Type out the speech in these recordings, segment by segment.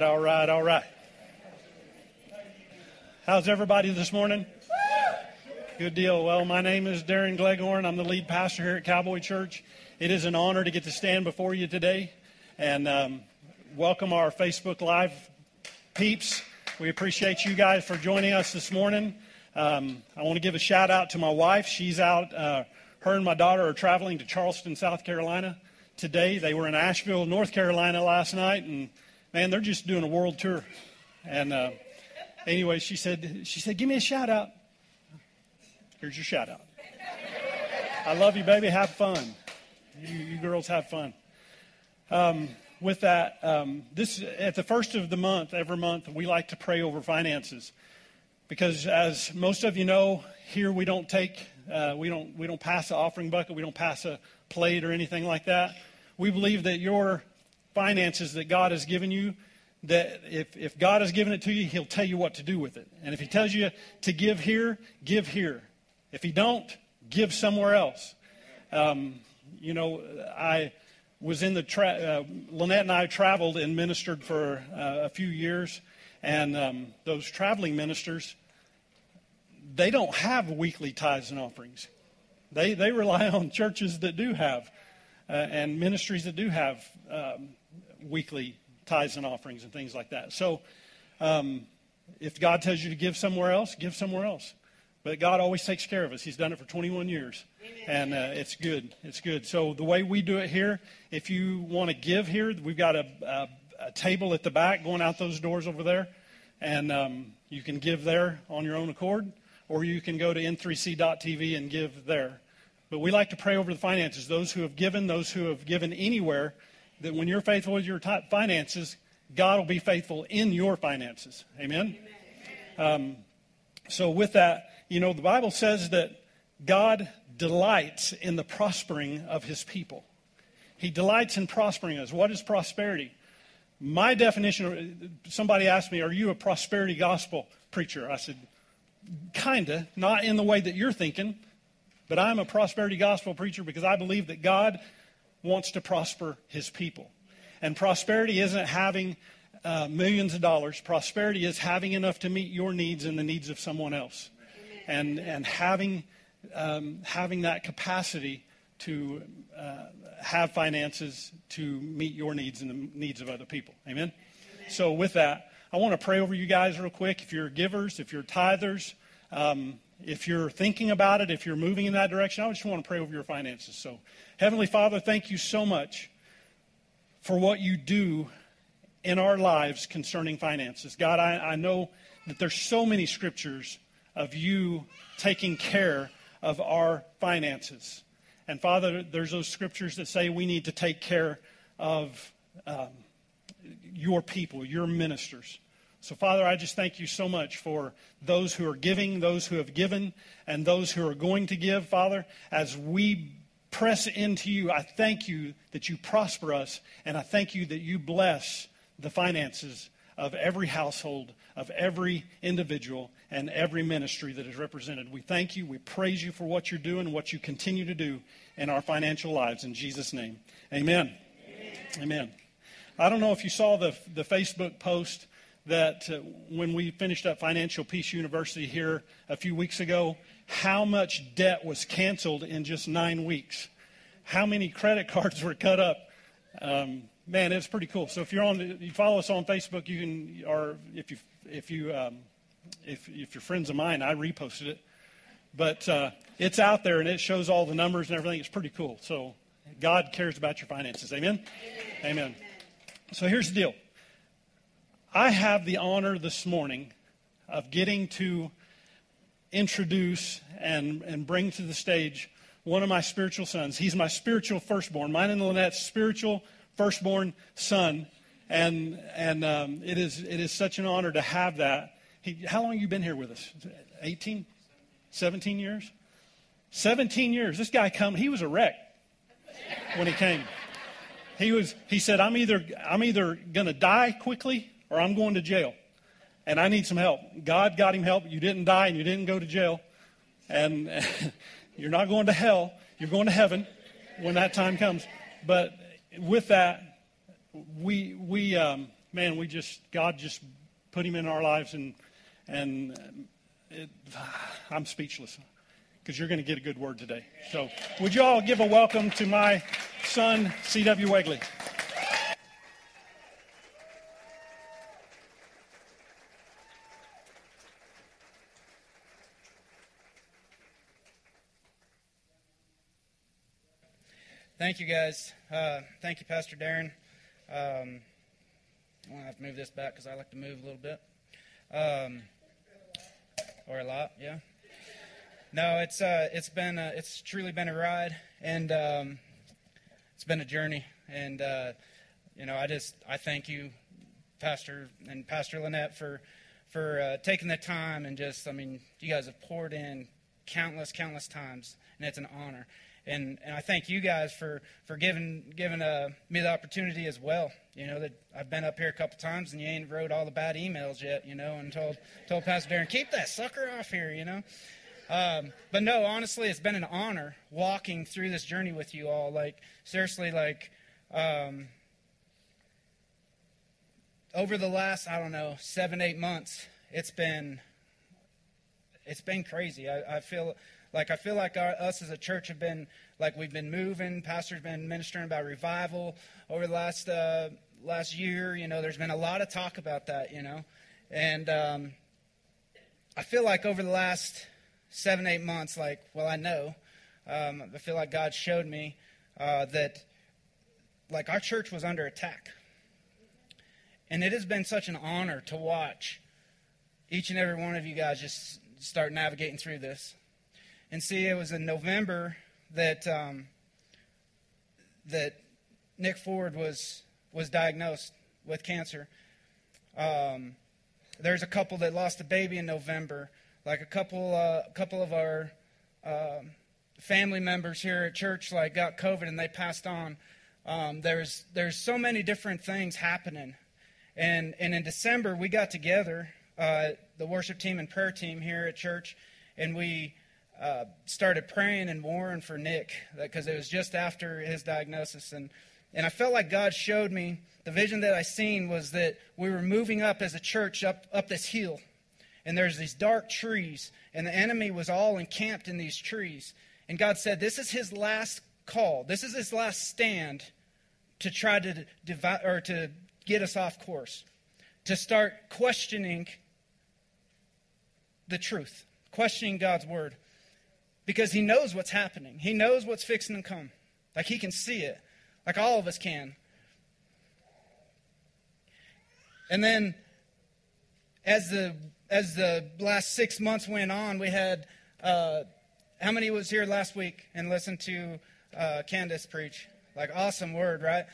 right, all right, all right. How's everybody this morning? Good deal. Well, my name is Darren Gleghorn. I'm the lead pastor here at Cowboy Church. It is an honor to get to stand before you today and um, welcome our Facebook Live peeps. We appreciate you guys for joining us this morning. Um, I want to give a shout out to my wife. She's out, uh, her and my daughter are traveling to Charleston, South Carolina today. They were in Asheville, North Carolina last night, and man, they're just doing a world tour. And uh, anyway, she said, she said, give me a shout out. Here's your shout out. I love you, baby. Have fun. You, you girls have fun. Um, with that, um, this at the first of the month, every month, we like to pray over finances, because as most of you know, here we don't take, uh, we don't, we don't pass the offering bucket, we don't pass a plate or anything like that. We believe that your finances that God has given you, that if, if God has given it to you, He'll tell you what to do with it. And if He tells you to give here, give here. If He don't, give somewhere else. Um, you know, I was in the, tra- uh, Lynette and I traveled and ministered for uh, a few years. And um, those traveling ministers, they don't have weekly tithes and offerings. They, they rely on churches that do have uh, and ministries that do have um, weekly tithes and offerings and things like that. So um, if God tells you to give somewhere else, give somewhere else. But God always takes care of us. He's done it for 21 years. And uh, it's good. It's good. So the way we do it here, if you want to give here, we've got a, a, a, table at the back going out those doors over there. And um, you can give there on your own accord, or you can go to n3c.tv and give there. But we like to pray over the finances. Those who have given, those who have given anywhere, that when you're faithful with your finances, God will be faithful in your finances. Amen? Um, so, with that, you know, the Bible says that God delights in the prospering of his people. He delights in prospering us. What is prosperity? My definition, somebody asked me, Are you a prosperity gospel preacher? I said, Kinda, not in the way that you're thinking. But I'm a prosperity gospel preacher because I believe that God wants to prosper his people. And prosperity isn't having uh, millions of dollars. Prosperity is having enough to meet your needs and the needs of someone else. And, and having, um, having that capacity to uh, have finances to meet your needs and the needs of other people. Amen? So, with that, I want to pray over you guys real quick. If you're givers, if you're tithers, um, if you're thinking about it, if you're moving in that direction, I just want to pray over your finances. So, Heavenly Father, thank you so much for what you do in our lives concerning finances. God, I, I know that there's so many scriptures of you taking care of our finances. And Father, there's those scriptures that say we need to take care of um, your people, your ministers. So, Father, I just thank you so much for those who are giving, those who have given, and those who are going to give, Father. As we press into you, I thank you that you prosper us, and I thank you that you bless the finances of every household, of every individual, and every ministry that is represented. We thank you. We praise you for what you're doing what you continue to do in our financial lives. In Jesus' name, amen. Amen. amen. I don't know if you saw the, the Facebook post that uh, when we finished up Financial Peace University here a few weeks ago, how much debt was canceled in just nine weeks. How many credit cards were cut up. Um, man, it's pretty cool. So if you're on, you follow us on Facebook, you can, or if you, if you, um, if, if you're friends of mine, I reposted it. But uh, it's out there and it shows all the numbers and everything. It's pretty cool. So God cares about your finances. Amen. Amen. Amen. So here's the deal. I have the honor this morning of getting to introduce and, and bring to the stage one of my spiritual sons. He's my spiritual firstborn, mine and Lynette's spiritual firstborn son. And, and um, it, is, it is such an honor to have that. He, how long have you been here with us? 18? 17 years? 17 years. This guy come, he was a wreck when he came. He was he said, I'm either I'm either gonna die quickly or I'm going to jail and I need some help. God got him help. You didn't die and you didn't go to jail. And you're not going to hell. You're going to heaven when that time comes. But with that, we, we, um, man, we just God just put him in our lives, and and it, I'm speechless because you're going to get a good word today. So, would you all give a welcome to my son, C.W. Wegley? Thank you, guys. Uh, thank you, Pastor Darren. Um, I'm gonna have to move this back because I like to move a little bit, um, or a lot. Yeah. No, it's uh, it's been a, it's truly been a ride, and um, it's been a journey. And uh, you know, I just I thank you, Pastor and Pastor Lynette, for for uh, taking the time and just I mean, you guys have poured in countless, countless times, and it's an honor. And, and I thank you guys for, for giving, giving uh, me the opportunity as well. You know, that I've been up here a couple times and you ain't wrote all the bad emails yet, you know, and told, told Pastor Darren, keep that sucker off here, you know. Um, but no, honestly, it's been an honor walking through this journey with you all. Like, seriously, like, um, over the last, I don't know, seven, eight months, it's been, it's been crazy. I, I feel like I feel like our, us as a church have been like we've been moving. Pastor's been ministering about revival over the last uh, last year. You know, there's been a lot of talk about that. You know, and um, I feel like over the last seven eight months, like well, I know, um, I feel like God showed me uh, that like our church was under attack, and it has been such an honor to watch each and every one of you guys just start navigating through this. And see, it was in November that um, that Nick Ford was was diagnosed with cancer. Um, there's a couple that lost a baby in November. Like a couple, uh, a couple of our uh, family members here at church, like got COVID and they passed on. Um, there's there's so many different things happening, and and in December we got together, uh, the worship team and prayer team here at church, and we uh, started praying and warring for Nick because it was just after his diagnosis. And, and I felt like God showed me the vision that I seen was that we were moving up as a church up, up this hill. And there's these dark trees, and the enemy was all encamped in these trees. And God said, This is his last call. This is his last stand to try to divide or to get us off course, to start questioning the truth, questioning God's word because he knows what's happening. He knows what's fixing to come. Like he can see it, like all of us can. And then as the as the last six months went on, we had uh, how many was here last week and listened to uh, Candace preach? Like awesome word, right?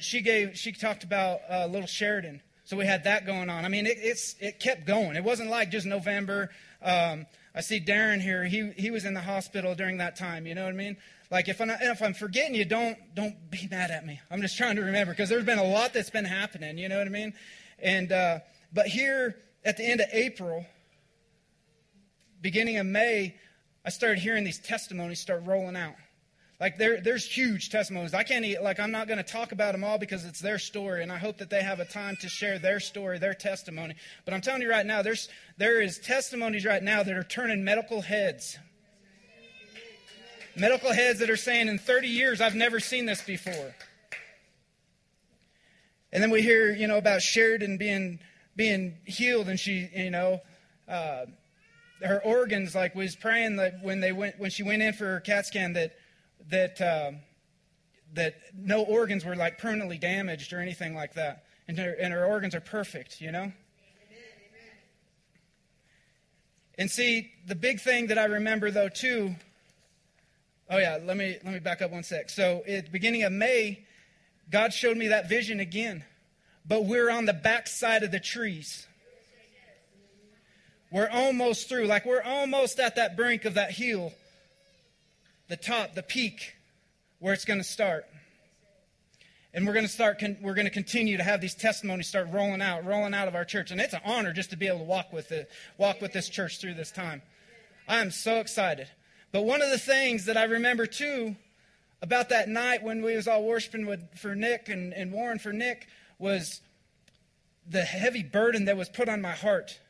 She gave she talked about uh, little Sheridan. So we had that going on. I mean, it, it's it kept going. It wasn't like just November. Um, I see Darren here. He, he was in the hospital during that time. You know what I mean? Like if I'm, if I'm forgetting you, don't, don't be mad at me. I'm just trying to remember because there's been a lot that's been happening. You know what I mean? And, uh, but here at the end of April, beginning of May, I started hearing these testimonies start rolling out. Like there, there's huge testimonies. I can't eat, like I'm not going to talk about them all because it's their story, and I hope that they have a time to share their story, their testimony. But I'm telling you right now, there's there is testimonies right now that are turning medical heads. Medical heads that are saying, in 30 years, I've never seen this before. And then we hear, you know, about Sheridan being being healed, and she, you know, uh, her organs. Like was praying that when they went when she went in for her CAT scan that that, uh, that no organs were like permanently damaged or anything like that. And her, and her organs are perfect, you know? And see, the big thing that I remember though too. Oh yeah, let me let me back up one sec. So at the beginning of May, God showed me that vision again. But we're on the backside of the trees. We're almost through. Like we're almost at that brink of that hill the top, the peak, where it's going to start. And we're going to start, we're going to continue to have these testimonies start rolling out, rolling out of our church. And it's an honor just to be able to walk with it, walk with this church through this time. I am so excited. But one of the things that I remember too about that night when we was all worshiping with, for Nick and, and Warren for Nick was the heavy burden that was put on my heart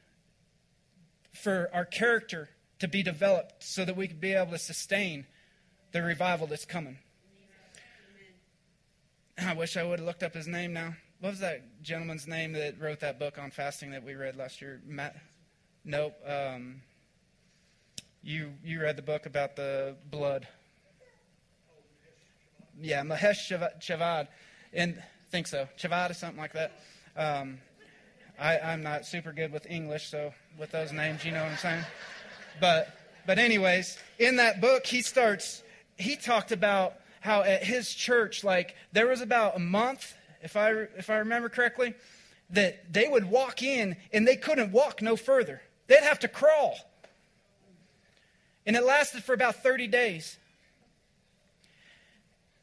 for our character to be developed so that we could be able to sustain the revival that's coming. I wish I would have looked up his name now. What was that gentleman's name that wrote that book on fasting that we read last year? Matt? Nope. Um, you you read the book about the blood. Yeah, Mahesh Chavad, and think so, Chavad or something like that. Um, I, I'm not super good with English, so with those names, you know what I'm saying. But but anyways, in that book, he starts. He talked about how at his church, like there was about a month, if I if I remember correctly, that they would walk in and they couldn't walk no further. They'd have to crawl. And it lasted for about 30 days.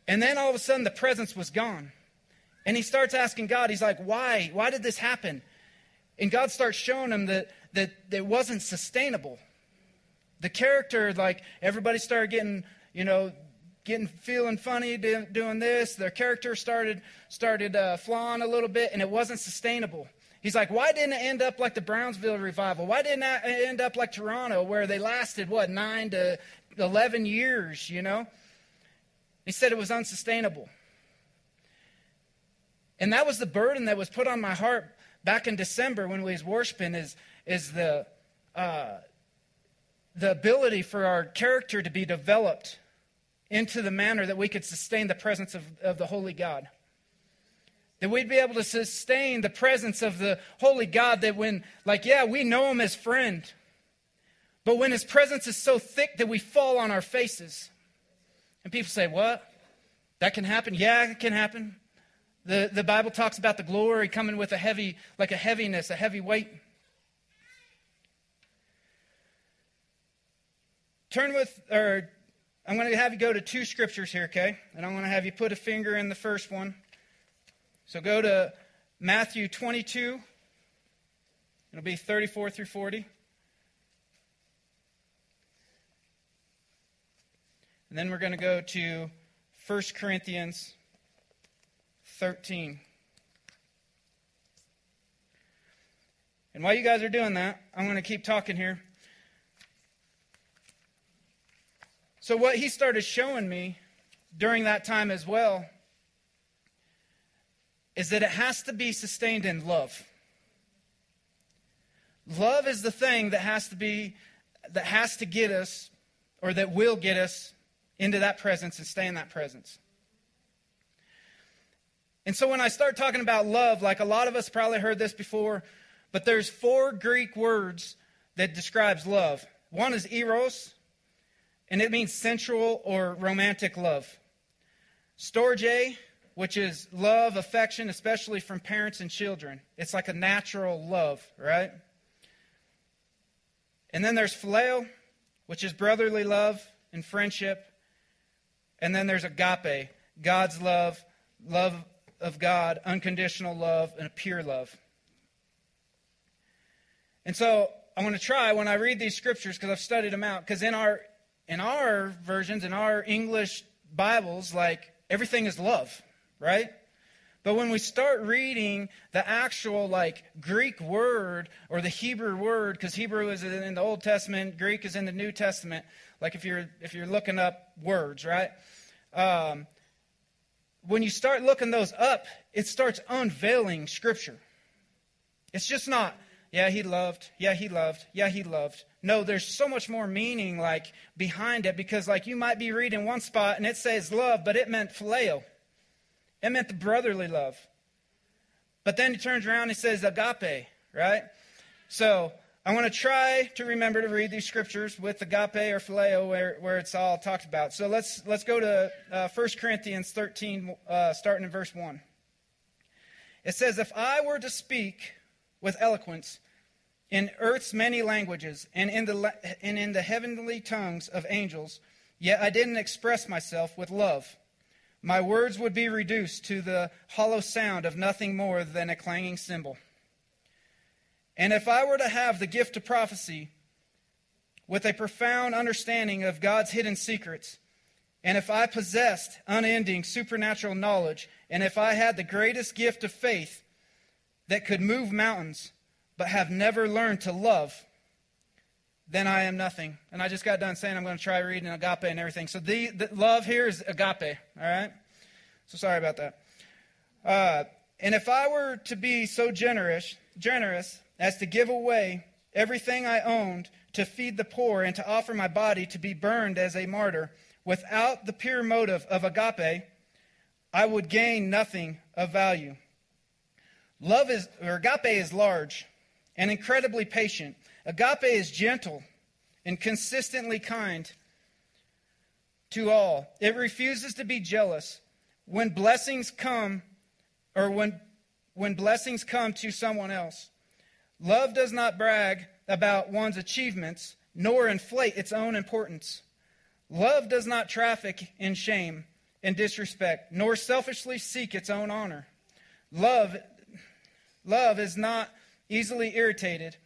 And then all of a sudden the presence was gone. And he starts asking God, he's like, why? Why did this happen? And God starts showing him that, that, that it wasn't sustainable. The character, like everybody started getting, you know, getting feeling funny doing this. Their character started started uh, flawing a little bit, and it wasn't sustainable. He's like, why didn't it end up like the Brownsville revival? Why didn't it end up like Toronto, where they lasted what nine to eleven years? You know. He said it was unsustainable. And that was the burden that was put on my heart back in December when we was worshiping is, is the, uh, the ability for our character to be developed into the manner that we could sustain the presence of, of the Holy God. That we'd be able to sustain the presence of the Holy God that when, like, yeah, we know Him as friend, but when His presence is so thick that we fall on our faces. And people say, What? That can happen? Yeah, it can happen. The, the Bible talks about the glory coming with a heavy, like a heaviness, a heavy weight. Turn with, or I'm going to have you go to two scriptures here, okay? And I'm going to have you put a finger in the first one. So go to Matthew 22. It'll be 34 through 40. And then we're going to go to 1 Corinthians 13. And while you guys are doing that, I'm going to keep talking here. So, what he started showing me during that time as well is that it has to be sustained in love. Love is the thing that has to be, that has to get us, or that will get us into that presence and stay in that presence. And so when I start talking about love, like a lot of us probably heard this before, but there's four Greek words that describes love. One is eros, and it means sensual or romantic love. Storge, which is love, affection, especially from parents and children. It's like a natural love, right? And then there's phileo, which is brotherly love and friendship. And then there's agape, God's love, love of God, unconditional love, and a pure love. And so I want to try when I read these scriptures because I've studied them out. Because in our in our versions, in our English Bibles, like everything is love, right? But when we start reading the actual like Greek word or the Hebrew word, because Hebrew is in the Old Testament, Greek is in the New Testament. Like if you're if you're looking up words, right? Um, when you start looking those up, it starts unveiling Scripture. It's just not, yeah, he loved, yeah, he loved, yeah, he loved. No, there's so much more meaning like behind it because like you might be reading one spot and it says love, but it meant phileo. It meant the brotherly love. But then he turns around and says agape, right? So I want to try to remember to read these scriptures with agape or phileo where, where it's all talked about. So let's, let's go to uh, 1 Corinthians 13, uh, starting in verse 1. It says, If I were to speak with eloquence in earth's many languages and in the, and in the heavenly tongues of angels, yet I didn't express myself with love, my words would be reduced to the hollow sound of nothing more than a clanging cymbal. And if I were to have the gift of prophecy with a profound understanding of God's hidden secrets, and if I possessed unending supernatural knowledge, and if I had the greatest gift of faith, that could move mountains, but have never learned to love, then I am nothing. And I just got done saying I'm going to try reading agape and everything. So the, the love here is agape, all right? So sorry about that. Uh, and if I were to be so generous, generous as to give away everything I owned to feed the poor and to offer my body to be burned as a martyr, without the pure motive of agape, I would gain nothing of value. Love is, or agape is large and incredibly patient. Agape is gentle and consistently kind to all. It refuses to be jealous. When blessings come, or when, when blessings come to someone else, love does not brag about one's achievements, nor inflate its own importance. Love does not traffic in shame and disrespect, nor selfishly seek its own honor. Love, love is not easily irritated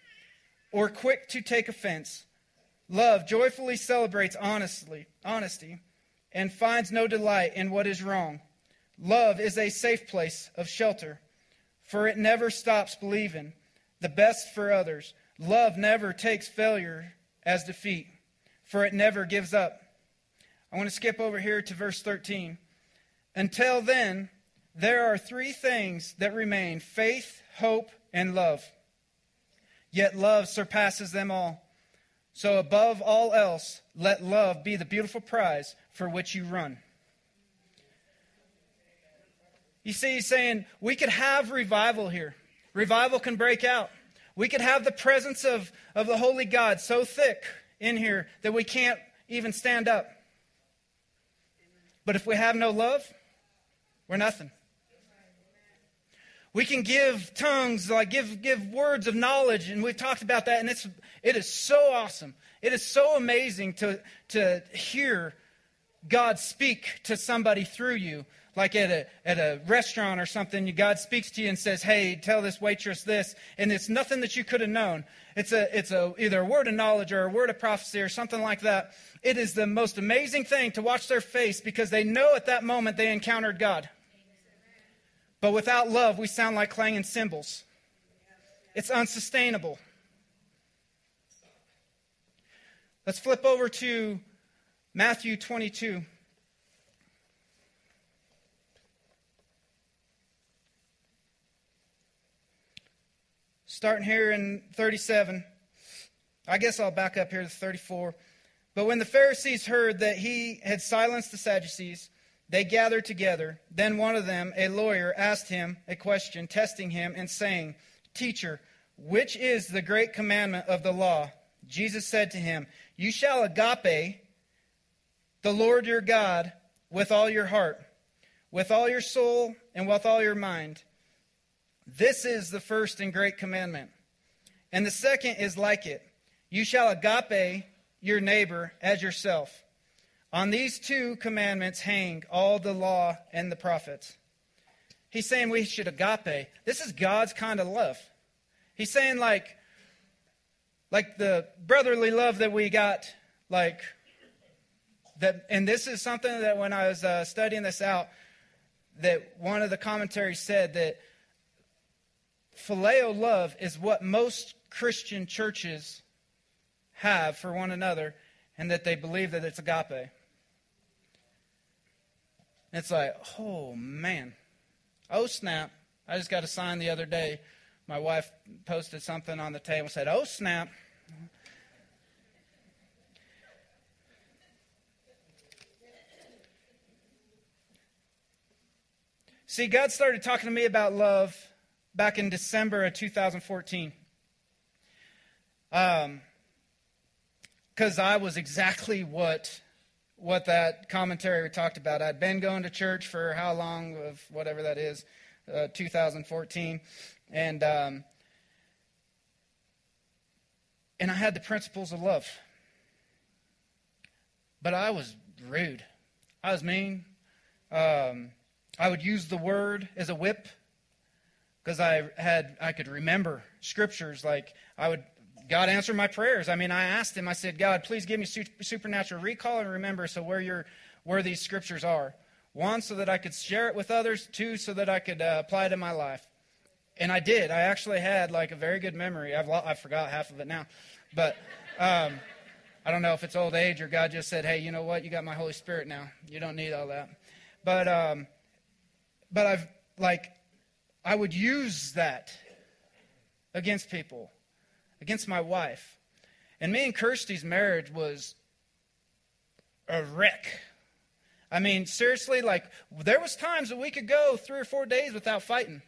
or quick to take offense. Love joyfully celebrates honestly, honesty and finds no delight in what is wrong. Love is a safe place of shelter, for it never stops believing the best for others. Love never takes failure as defeat, for it never gives up. I want to skip over here to verse 13. Until then, there are three things that remain faith, hope, and love. Yet love surpasses them all. So, above all else, let love be the beautiful prize for which you run. You see, he's saying we could have revival here. Revival can break out. We could have the presence of, of the Holy God so thick in here that we can't even stand up. But if we have no love, we're nothing. We can give tongues, like give, give words of knowledge, and we've talked about that, and it's, it is so awesome. It is so amazing to, to hear God speak to somebody through you. Like at a, at a restaurant or something, God speaks to you and says, Hey, tell this waitress this. And it's nothing that you could have known. It's, a, it's a, either a word of knowledge or a word of prophecy or something like that. It is the most amazing thing to watch their face because they know at that moment they encountered God. But without love, we sound like clanging cymbals. It's unsustainable. Let's flip over to Matthew 22. Starting here in 37. I guess I'll back up here to 34. But when the Pharisees heard that he had silenced the Sadducees, they gathered together. Then one of them, a lawyer, asked him a question, testing him and saying, Teacher, which is the great commandment of the law? Jesus said to him, You shall agape the Lord your God with all your heart, with all your soul, and with all your mind. This is the first and great commandment. And the second is like it You shall agape your neighbor as yourself. On these two commandments hang all the law and the prophets. He's saying we should agape. This is God's kind of love. He's saying like like the brotherly love that we got like that and this is something that when I was uh, studying this out that one of the commentaries said that phileo love is what most Christian churches have for one another and that they believe that it's agape. It's like, oh man. Oh snap. I just got a sign the other day. My wife posted something on the table said, Oh snap. See, God started talking to me about love back in December of 2014. Um, because I was exactly what what that commentary we talked about. I'd been going to church for how long of whatever that is, uh, 2014, and um, and I had the principles of love, but I was rude. I was mean. Um, I would use the word as a whip because I had I could remember scriptures like I would God answered my prayers. I mean, I asked him, I said, God, please give me supernatural recall and remember so where, where these scriptures are. One, so that I could share it with others. Two, so that I could uh, apply it in my life. And I did. I actually had like a very good memory. I've lo- I forgot half of it now, but um, I don't know if it's old age or God just said, "Hey, you know what? You got my Holy Spirit now. You don't need all that." But um, but I've like I would use that against people, against my wife, and me and Kirsty's marriage was a wreck. I mean, seriously, like there was times that we could go three or four days without fighting.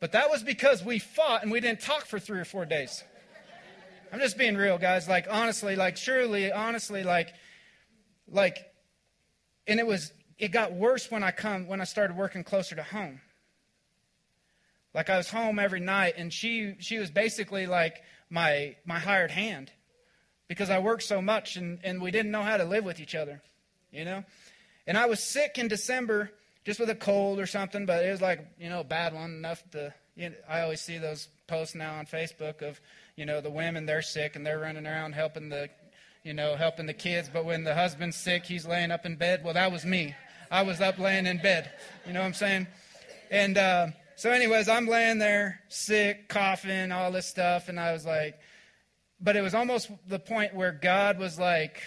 But that was because we fought and we didn't talk for three or four days. I'm just being real, guys. Like honestly, like surely, honestly, like like and it was it got worse when I come when I started working closer to home. Like I was home every night and she she was basically like my my hired hand because I worked so much and, and we didn't know how to live with each other. You know? And I was sick in December just with a cold or something, but it was like, you know, a bad one enough to, you know, I always see those posts now on Facebook of, you know, the women, they're sick and they're running around helping the, you know, helping the kids. But when the husband's sick, he's laying up in bed. Well, that was me. I was up laying in bed. You know what I'm saying? And uh, so, anyways, I'm laying there sick, coughing, all this stuff. And I was like, but it was almost the point where God was like,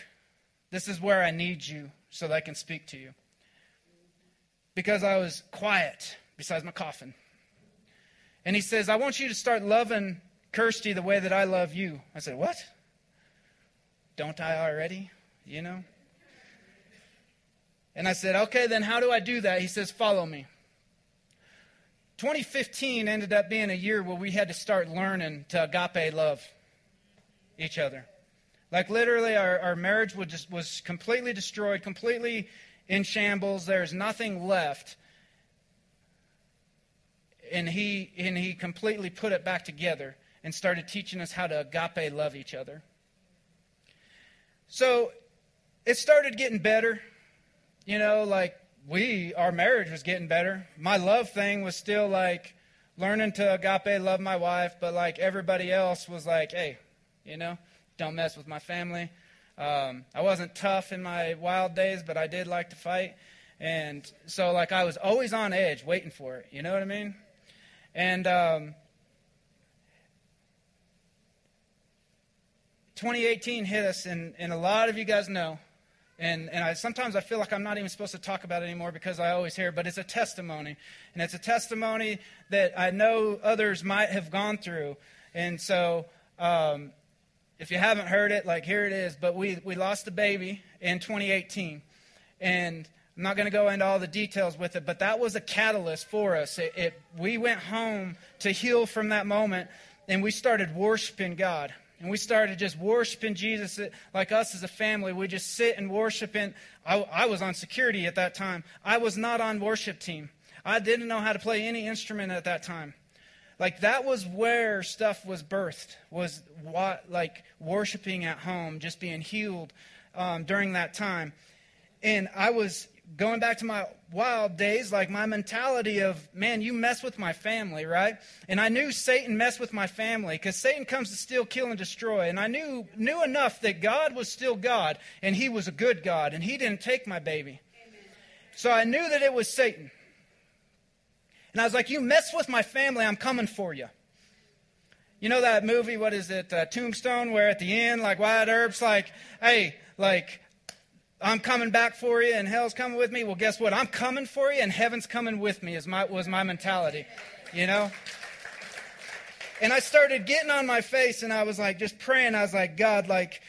this is where I need you so that I can speak to you. Because I was quiet besides my coughing. And he says, I want you to start loving Kirsty the way that I love you. I said, What? Don't I already? You know? And I said, Okay, then how do I do that? He says, Follow me. 2015 ended up being a year where we had to start learning to agape love each other. Like literally, our, our marriage was, just, was completely destroyed, completely in shambles. There's nothing left. And he, and he completely put it back together and started teaching us how to agape love each other. So it started getting better. You know, like we, our marriage was getting better. My love thing was still like learning to agape love my wife, but like everybody else was like, hey, you know, don't mess with my family. Um, I wasn't tough in my wild days, but I did like to fight. And so, like, I was always on edge waiting for it. You know what I mean? And um, 2018 hit us, and, and a lot of you guys know. And, and I, sometimes I feel like I'm not even supposed to talk about it anymore because I always hear but it's a testimony. And it's a testimony that I know others might have gone through. And so um, if you haven't heard it, like here it is. But we, we lost a baby in 2018. And I'm not going to go into all the details with it, but that was a catalyst for us. It, it, we went home to heal from that moment, and we started worshiping God. And we started just worshiping Jesus like us as a family. We just sit and worship. And I, I was on security at that time. I was not on worship team. I didn't know how to play any instrument at that time. Like that was where stuff was birthed, was what, like worshiping at home, just being healed um, during that time. And I was going back to my wild days, like my mentality of, man, you mess with my family, right? And I knew Satan messed with my family because Satan comes to steal, kill, and destroy. And I knew, knew enough that God was still God and he was a good God and he didn't take my baby. Amen. So I knew that it was Satan. And I was like, You mess with my family, I'm coming for you. You know that movie, what is it, uh, Tombstone, where at the end, like Wyatt Earp's like, Hey, like, I'm coming back for you and hell's coming with me. Well, guess what? I'm coming for you and heaven's coming with me, is my, was my mentality, you know? And I started getting on my face and I was like, just praying. I was like, God, like,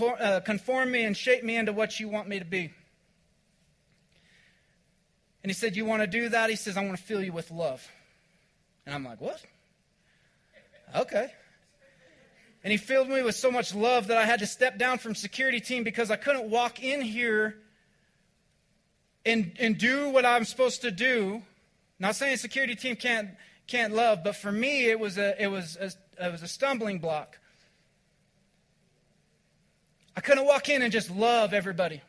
uh, conform me and shape me into what you want me to be. And he said, You want to do that? He says, I want to fill you with love. And I'm like, What? Okay. And he filled me with so much love that I had to step down from security team because I couldn't walk in here and, and do what I'm supposed to do. Not saying security team can't, can't love, but for me, it was a, it was a, it was a stumbling block. I couldn't walk in and just love everybody.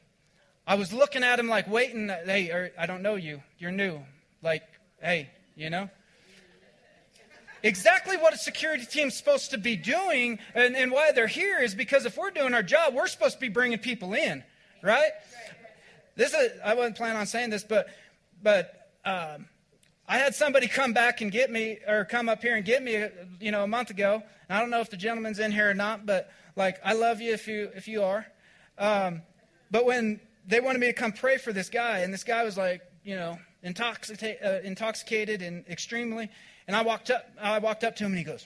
I was looking at him like waiting, hey, er, I don't know you. You're new. Like, hey, you know? Exactly what a security team's supposed to be doing and, and why they're here is because if we're doing our job, we're supposed to be bringing people in, right? This is, I wasn't planning on saying this, but, but um, I had somebody come back and get me, or come up here and get me, you know, a month ago. I don't know if the gentleman's in here or not, but like, I love you if you if you are. Um, but when they wanted me to come pray for this guy, and this guy was like, you know, intoxicated, uh, intoxicated and extremely. And I walked up, I walked up to him, and he goes,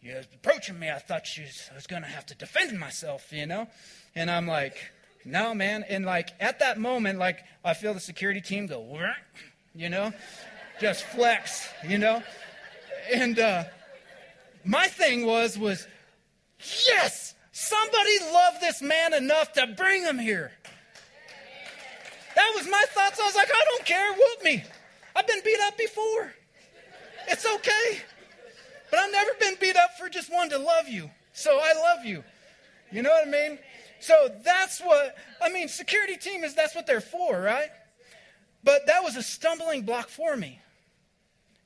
"You was approaching me. I thought you was, I was going to have to defend myself, you know." And I'm like, "No, man." And like at that moment, like I feel the security team go, you know, just flex, you know. And uh, my thing was was, yes, somebody loved this man enough to bring him here. That was my thoughts. I was like, I don't care. Whoop me. I've been beat up before. It's okay. But I've never been beat up for just wanting to love you. So I love you. You know what I mean? So that's what, I mean, security team is, that's what they're for, right? But that was a stumbling block for me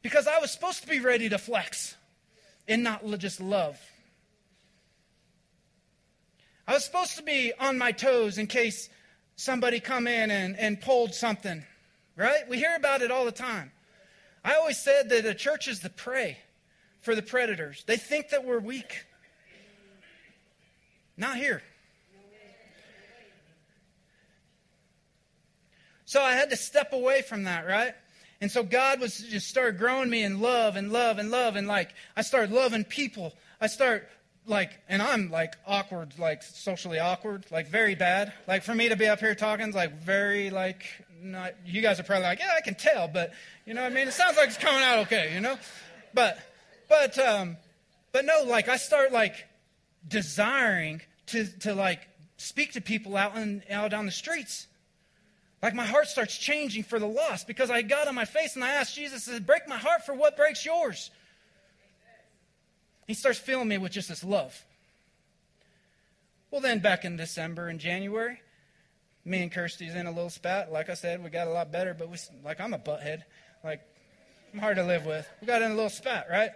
because I was supposed to be ready to flex and not just love. I was supposed to be on my toes in case somebody come in and, and pulled something, right? We hear about it all the time. I always said that the church is the prey for the predators. They think that we're weak. Not here. So I had to step away from that, right? And so God was just started growing me in love and love and love and like I started loving people. I start like, and I'm like awkward, like socially awkward, like very bad. Like for me to be up here talking, like very like, not, you guys are probably like, yeah, I can tell, but you know I mean? It sounds like it's coming out okay, you know? But, but, um, but no, like I start like desiring to, to like speak to people out and out on the streets. Like my heart starts changing for the lost because I got on my face and I asked Jesus, to break my heart for what breaks yours. He starts filling me with just this love. Well, then back in December and January, me and Kirsty's in a little spat. Like I said, we got a lot better, but we, like I'm a butthead. Like I'm hard to live with. We got in a little spat, right?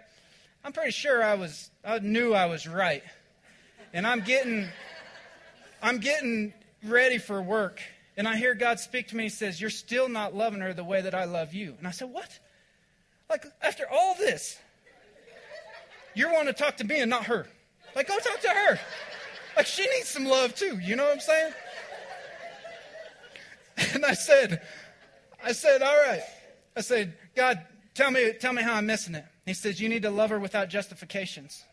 I'm pretty sure I was, I knew I was right. And I'm getting, I'm getting ready for work. And I hear God speak to me. He says, You're still not loving her the way that I love you. And I said, What? Like, after all this, you're wanting to talk to me and not her. Like, go talk to her. Like, she needs some love too. You know what I'm saying? And I said, I said, all right. I said, God, tell me, tell me how I'm missing it. He says, you need to love her without justifications.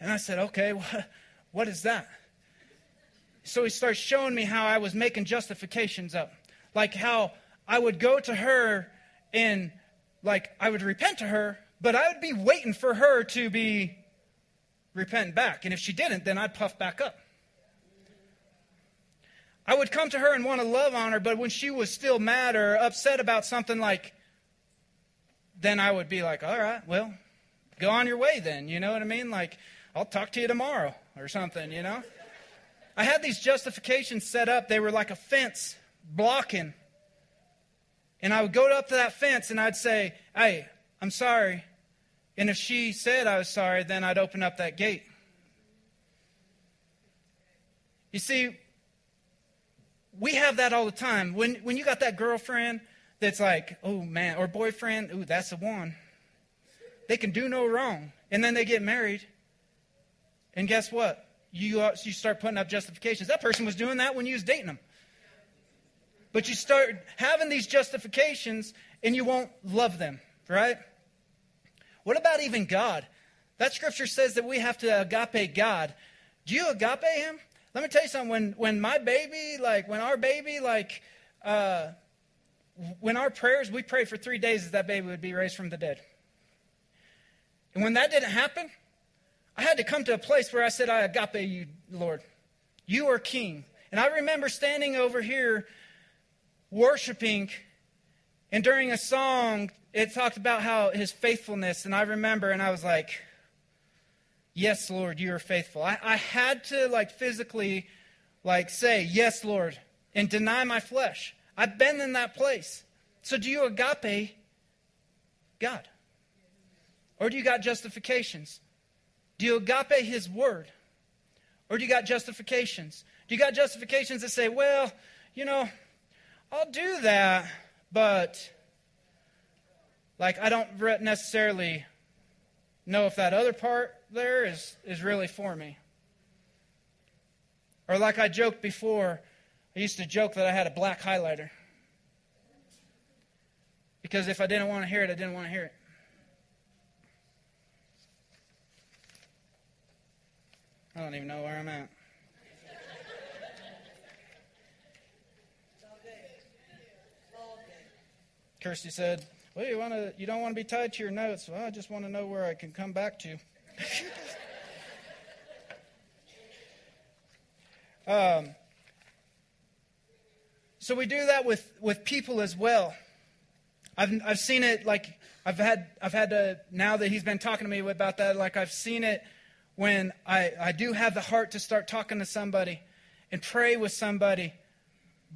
And I said, okay, what, what is that? So he starts showing me how I was making justifications up. Like how I would go to her and like I would repent to her, but I would be waiting for her to be repent back. And if she didn't, then I'd puff back up. I would come to her and want to love on her, but when she was still mad or upset about something like, then I would be like, all right, well, go on your way then. You know what I mean? Like, I'll talk to you tomorrow or something, you know? I had these justifications set up. They were like a fence blocking and I would go up to that fence and I'd say, Hey, I'm sorry. And if she said I was sorry, then I'd open up that gate. You see, we have that all the time. When, when you got that girlfriend that's like, oh man, or boyfriend, ooh, that's the one. They can do no wrong. And then they get married. And guess what? You, uh, you start putting up justifications. That person was doing that when you was dating them. But you start having these justifications and you won't love them, right? What about even God? That scripture says that we have to agape God. Do you agape him? Let me tell you something. When, when my baby, like, when our baby, like, uh, when our prayers, we prayed for three days that that baby would be raised from the dead. And when that didn't happen, I had to come to a place where I said, I agape you, Lord. You are king. And I remember standing over here worshiping, and during a song, it talked about how his faithfulness. And I remember, and I was like, Yes, Lord, you are faithful. I, I had to, like, physically, like, say, Yes, Lord, and deny my flesh. I've been in that place. So do you agape God? Or do you got justifications? Do you agape his word? Or do you got justifications? Do you got justifications that say, well, you know, I'll do that, but like I don't necessarily know if that other part there is, is really for me. Or like I joked before, I used to joke that I had a black highlighter. Because if I didn't want to hear it, I didn't want to hear it. I don't even know where I'm at. Kirsty said, "Well, you want to you don't want to be tied to your notes. Well, I just want to know where I can come back to." um, so we do that with with people as well. I've I've seen it like I've had I've had to now that he's been talking to me about that. Like I've seen it when I, I do have the heart to start talking to somebody and pray with somebody,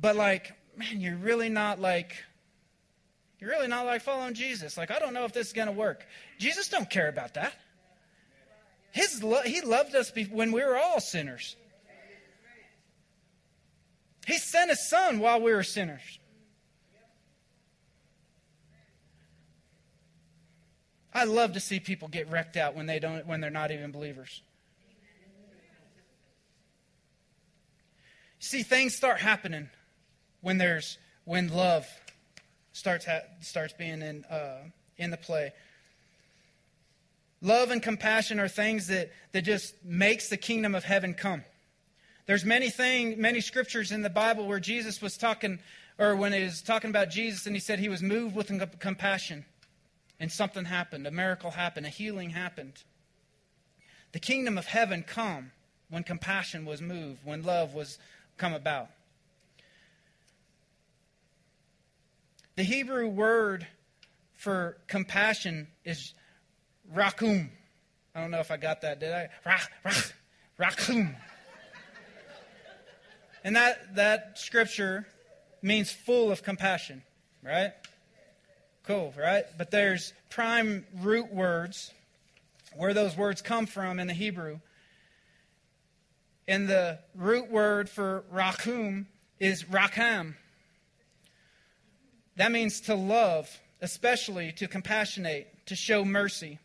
but like, man, you're really not like, you're really not like following Jesus. Like, I don't know if this is going to work. Jesus don't care about that. His lo- he loved us when we were all sinners. He sent his son while we were sinners. I love to see people get wrecked out when they don't when they're not even believers. See, things start happening when there's when love starts ha- starts being in uh, in the play. Love and compassion are things that, that just makes the kingdom of heaven come. There's many thing, many scriptures in the Bible where Jesus was talking, or when he was talking about Jesus, and he said he was moved with compassion and something happened. A miracle happened. A healing happened. The kingdom of heaven come when compassion was moved, when love was come about. The Hebrew word for compassion is rakum. I don't know if I got that, did I? rakum. And that, that scripture means full of compassion, right? Cool, right? But there's prime root words, where those words come from in the Hebrew. And the root word for rakum is rakam. That means to love, especially to compassionate, to show mercy.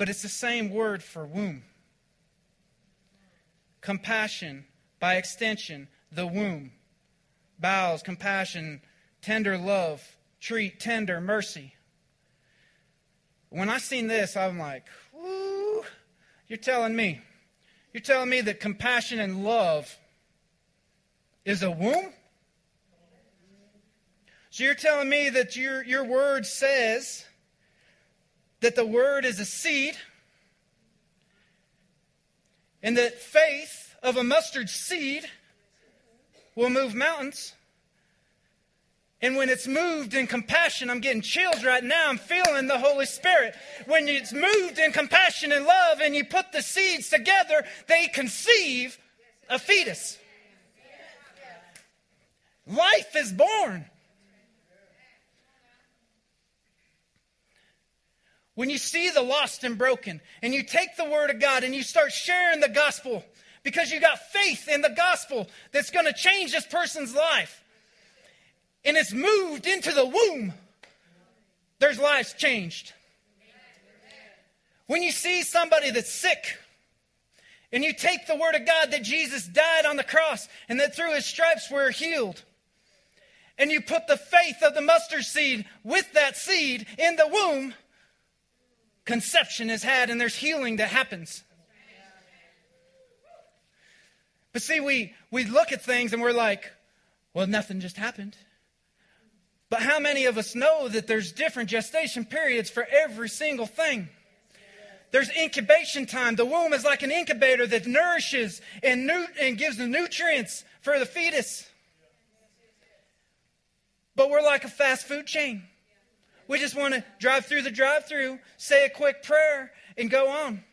But it's the same word for womb. Compassion, by extension, the womb. Bowels, compassion, tender love, treat, tender mercy. When I seen this, I'm like, whoo, you're telling me. You're telling me that compassion and love is a womb? So you're telling me that your, your word says that the word is a seed and that faith of a mustard seed will move mountains? And when it's moved in compassion, I'm getting chills right now. I'm feeling the Holy Spirit. When it's moved in compassion and love and you put the seeds together, they conceive a fetus. Life is born. When you see the lost and broken and you take the Word of God and you start sharing the gospel because you got faith in the gospel that's going to change this person's life and it's moved into the womb, there's lives changed. When you see somebody that's sick, and you take the word of God that Jesus died on the cross and that through his stripes we're healed, and you put the faith of the mustard seed with that seed in the womb, conception is had and there's healing that happens. But see, we, we look at things and we're like, well, nothing just happened. But how many of us know that there's different gestation periods for every single thing? There's incubation time. The womb is like an incubator that nourishes and, nu- and gives the nutrients for the fetus. But we're like a fast food chain. We just want to drive through the drive through, say a quick prayer, and go on.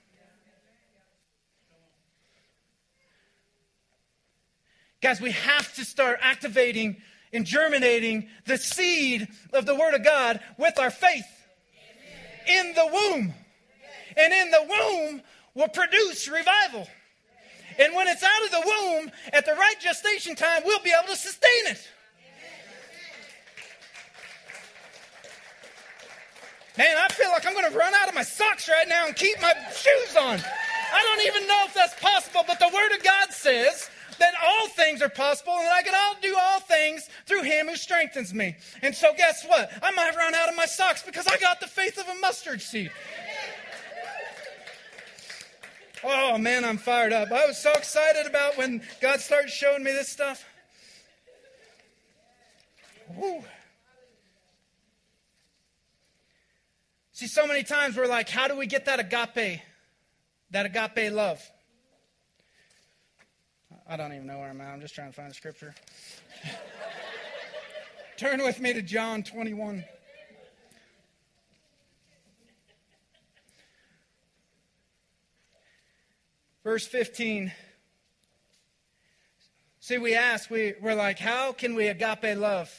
Guys, we have to start activating and germinating the seed of the Word of God with our faith in the womb. And in the womb will produce revival. And when it's out of the womb, at the right gestation time, we'll be able to sustain it. My socks right now and keep my shoes on. I don't even know if that's possible, but the Word of God says that all things are possible and I can all do all things through Him who strengthens me. And so, guess what? I might run out of my socks because I got the faith of a mustard seed. Oh man, I'm fired up. I was so excited about when God started showing me this stuff. Woo. See, so many times we're like, how do we get that agape, that agape love? I don't even know where I'm at. I'm just trying to find the scripture. Turn with me to John 21. Verse 15. See, we ask, we, we're like, how can we agape love?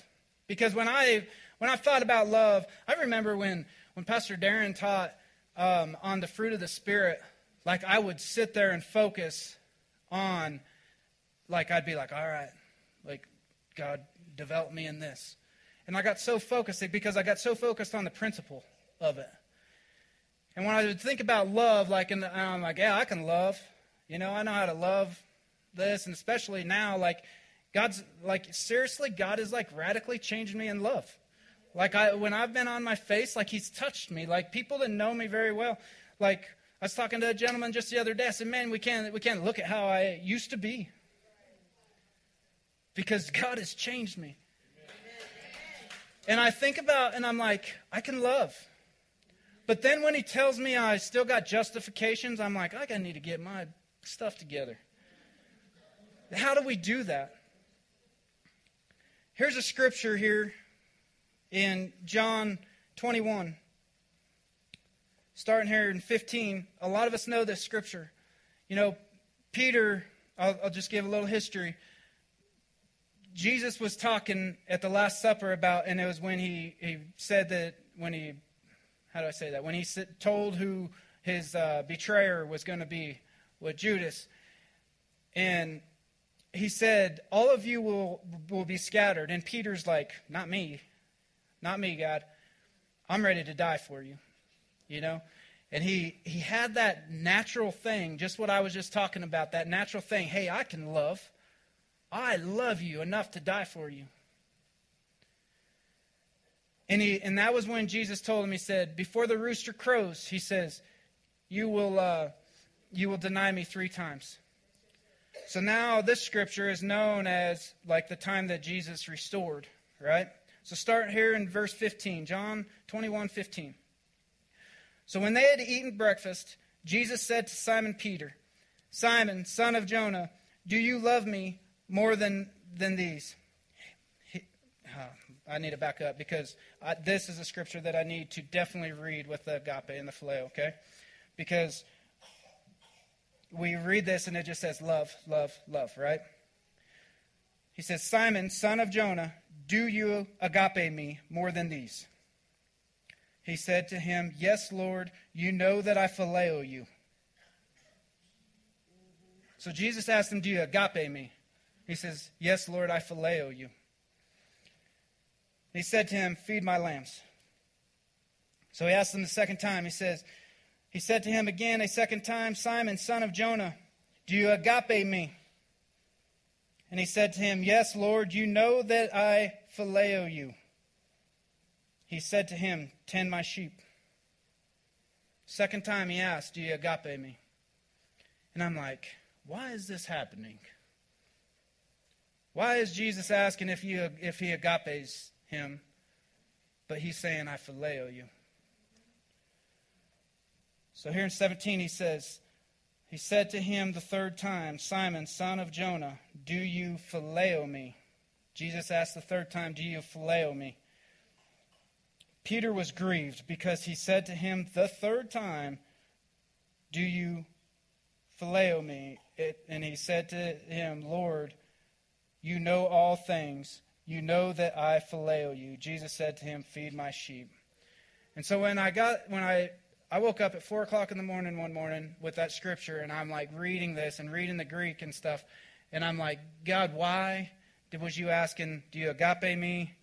Because when I when I thought about love, I remember when when Pastor Darren taught um, on the fruit of the Spirit, like I would sit there and focus on, like I'd be like, all right, like God, develop me in this. And I got so focused because I got so focused on the principle of it. And when I would think about love, like, and I'm like, yeah, I can love. You know, I know how to love this, and especially now, like, God's like seriously, God is like radically changing me in love. Like I, when I've been on my face, like he's touched me. Like people that know me very well. Like I was talking to a gentleman just the other day. I said, "Man, we can't we can't look at how I used to be because God has changed me." And I think about, and I'm like, I can love. But then when he tells me I still got justifications, I'm like, I need to get my stuff together. How do we do that? Here's a scripture here in John 21. Starting here in 15, a lot of us know this scripture. You know, Peter, I'll, I'll just give a little history. Jesus was talking at the Last Supper about, and it was when he, he said that, when he, how do I say that? When he told who his uh, betrayer was going to be with Judas. And he said, All of you will, will be scattered. And Peter's like, Not me. Not me, God. I'm ready to die for you. You know? And he, he had that natural thing, just what I was just talking about, that natural thing. Hey, I can love. I love you enough to die for you. And, he, and that was when Jesus told him, he said, Before the rooster crows, he says, You will, uh, you will deny me three times. So now this scripture is known as like the time that Jesus restored, right? So start here in verse 15, John 21 15. So when they had eaten breakfast, Jesus said to Simon Peter, Simon, son of Jonah, do you love me more than, than these? He, uh, I need to back up because I, this is a scripture that I need to definitely read with the agape and the phileo, okay? Because we read this and it just says love, love, love, right? He says, Simon, son of Jonah, do you agape me more than these? He said to him, Yes, Lord, you know that I phileo you. So Jesus asked him, Do you agape me? He says, Yes, Lord, I phileo you. He said to him, Feed my lambs. So he asked him the second time. He says, He said to him again a second time, Simon, son of Jonah, do you agape me? And he said to him, Yes, Lord, you know that I phileo you. He said to him, Tend my sheep. Second time he asked, Do you agape me? And I'm like, Why is this happening? Why is Jesus asking if, you, if he agapes him, but he's saying, I phileo you? So here in 17 he says, he said to him the third time, Simon, son of Jonah, do you phileo me? Jesus asked the third time, Do you phileo me? Peter was grieved because he said to him the third time, Do you phileo me? It, and he said to him, Lord, you know all things. You know that I phileo you. Jesus said to him, Feed my sheep. And so when I got when I I woke up at four o'clock in the morning one morning with that scripture, and I'm like reading this and reading the Greek and stuff, and I'm like, God, why was you asking, Do you agape me?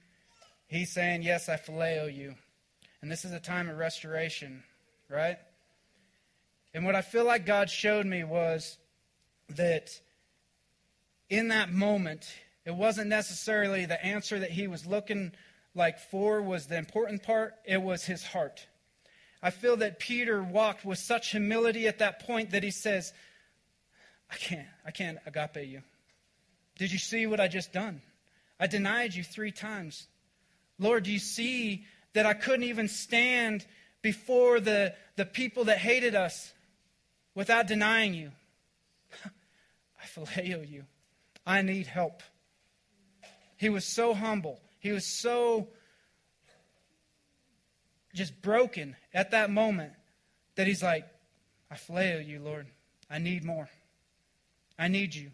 He's saying, Yes, I phileo you. And this is a time of restoration. right? And what I feel like God showed me was that in that moment, it wasn't necessarily the answer that he was looking like for was the important part, it was his heart. I feel that Peter walked with such humility at that point that he says, I can't, I can't agape you. Did you see what I just done? I denied you three times. Lord, do you see that I couldn't even stand before the, the people that hated us without denying you? I phileo you. I need help. He was so humble. He was so just broken at that moment that he's like, I phileo you, Lord. I need more. I need you.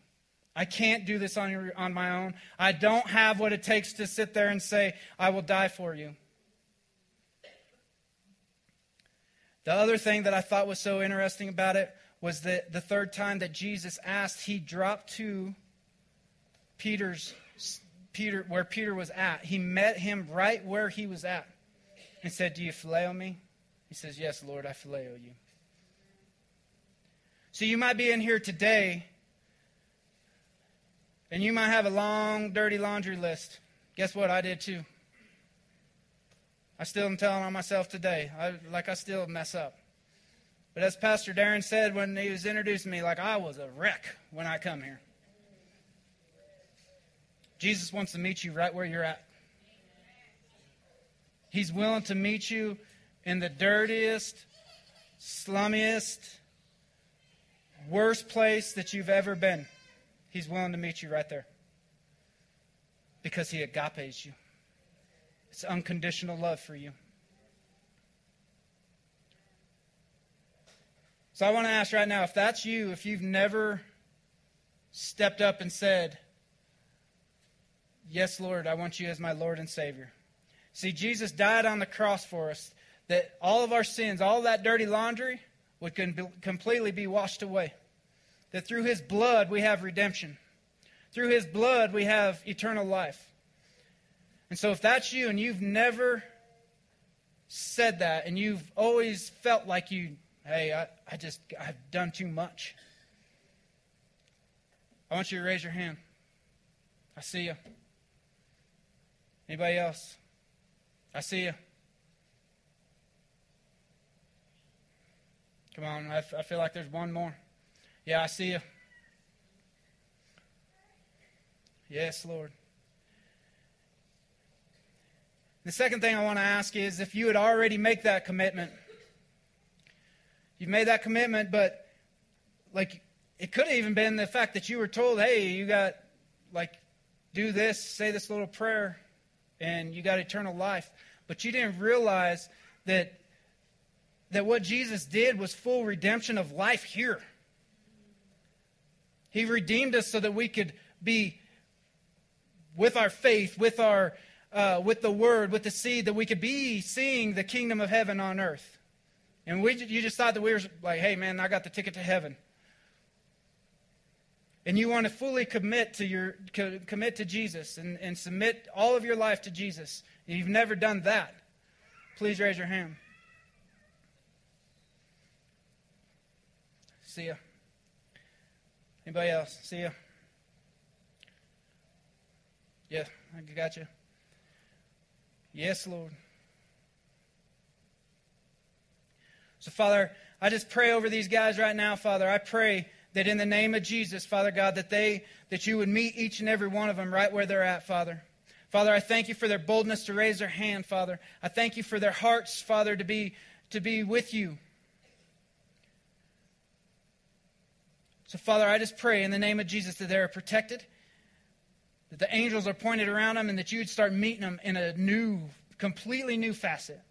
I can't do this on, your, on my own. I don't have what it takes to sit there and say, I will die for you. The other thing that I thought was so interesting about it was that the third time that Jesus asked, he dropped to Peter's Peter where Peter was at. He met him right where he was at and said, Do you phileo me? He says, Yes, Lord, I phileo you. So you might be in here today and you might have a long, dirty laundry list. Guess what? I did too. I still am telling on myself today. I, like I still mess up. But as Pastor Darren said when he was introducing me, like I was a wreck when I come here. Jesus wants to meet you right where you're at. He's willing to meet you in the dirtiest, slummiest, worst place that you've ever been. He's willing to meet you right there because he agapes you. It's unconditional love for you. So I want to ask right now if that's you, if you've never stepped up and said, Yes, Lord, I want you as my Lord and Savior. See, Jesus died on the cross for us that all of our sins, all that dirty laundry, would completely be washed away. That through his blood we have redemption. Through his blood we have eternal life. And so if that's you and you've never said that and you've always felt like you, hey, I, I just, I've done too much. I want you to raise your hand. I see you. Anybody else? I see you. Come on, I, f- I feel like there's one more. Yeah, I see you. Yes, Lord. The second thing I want to ask is if you would already make that commitment. You've made that commitment, but like it could have even been the fact that you were told, hey, you got like do this, say this little prayer, and you got eternal life. But you didn't realize that that what Jesus did was full redemption of life here. He redeemed us so that we could be with our faith, with our uh, with the word, with the seed, that we could be seeing the kingdom of heaven on earth. And we, you just thought that we were like, hey, man, I got the ticket to heaven. And you want to fully commit to your commit to Jesus and, and submit all of your life to Jesus. And you've never done that. Please raise your hand. See ya. Anybody else? See ya. Yeah, I got you. Yes, Lord. So, Father, I just pray over these guys right now, Father. I pray that in the name of Jesus, Father God, that they that you would meet each and every one of them right where they're at, Father. Father, I thank you for their boldness to raise their hand, Father. I thank you for their hearts, Father, to be to be with you. So, Father, I just pray in the name of Jesus that they are protected, that the angels are pointed around them and that you would start meeting them in a new, completely new facet.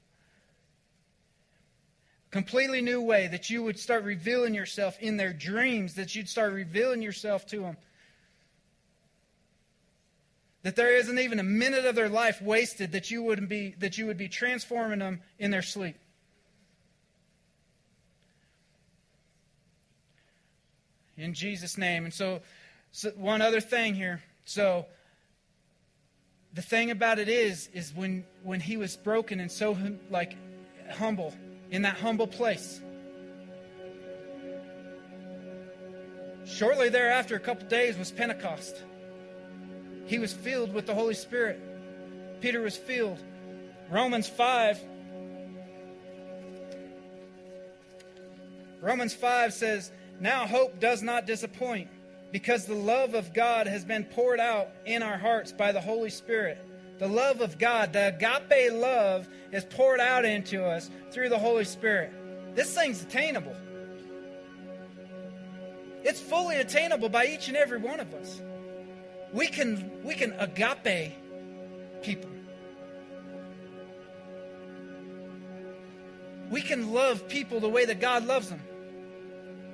Completely new way, that you would start revealing yourself in their dreams, that you'd start revealing yourself to them. That there isn't even a minute of their life wasted, that you would be, that you would be transforming them in their sleep. In Jesus' name. And so, so one other thing here. So the thing about it is, is when when he was broken and so like humble, in that humble place. Shortly thereafter, a couple days, was Pentecost. He was filled with the Holy Spirit. Peter was filled. Romans 5. Romans 5 says, Now hope does not disappoint, because the love of God has been poured out in our hearts by the Holy Spirit. The love of God, the agape love, is poured out into us through the Holy Spirit. This thing's attainable. It's fully attainable by each and every one of us. We can we can agape people. We can love people the way that God loves them.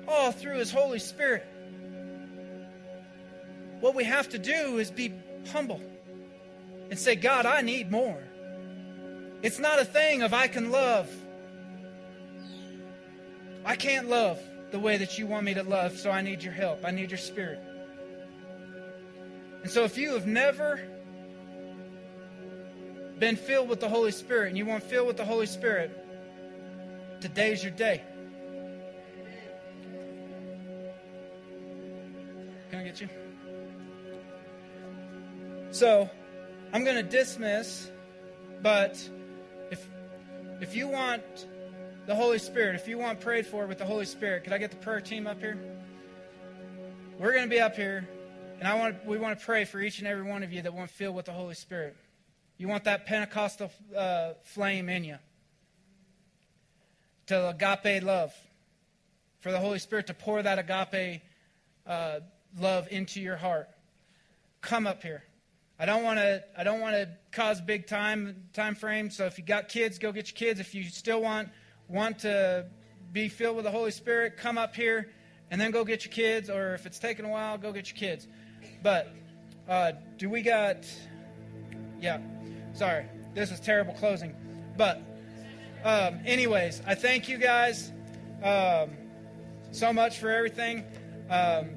All through his Holy Spirit. What we have to do is be humble and say, God, I need more. It's not a thing of I can love. I can't love the way that you want me to love, so I need your help. I need your spirit. And so if you have never been filled with the Holy Spirit and you want filled with the Holy Spirit, today's your day. Can I get you? So, I'm going to dismiss, but if if you want the Holy Spirit, if you want prayed for with the Holy Spirit, could I get the prayer team up here? We're going to be up here, and I want we want to pray for each and every one of you that want filled with the Holy Spirit. You want that Pentecostal uh, flame in you to agape love, for the Holy Spirit to pour that agape uh, love into your heart. Come up here. I don't want to. I don't want to cause big time time frame. So if you got kids, go get your kids. If you still want want to be filled with the Holy Spirit, come up here and then go get your kids. Or if it's taking a while, go get your kids. But uh, do we got? Yeah. Sorry, this is terrible closing. But um, anyways, I thank you guys um, so much for everything. Um,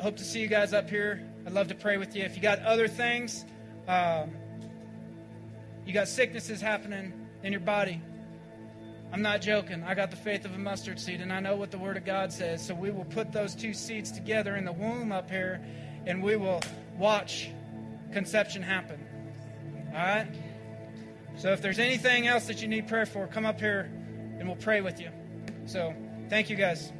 hope to see you guys up here I'd love to pray with you. If you got other things, um, you got sicknesses happening in your body, I'm not joking. I got the faith of a mustard seed, and I know what the Word of God says. So we will put those two seeds together in the womb up here, and we will watch conception happen. All right? So if there's anything else that you need prayer for, come up here and we'll pray with you. So thank you guys.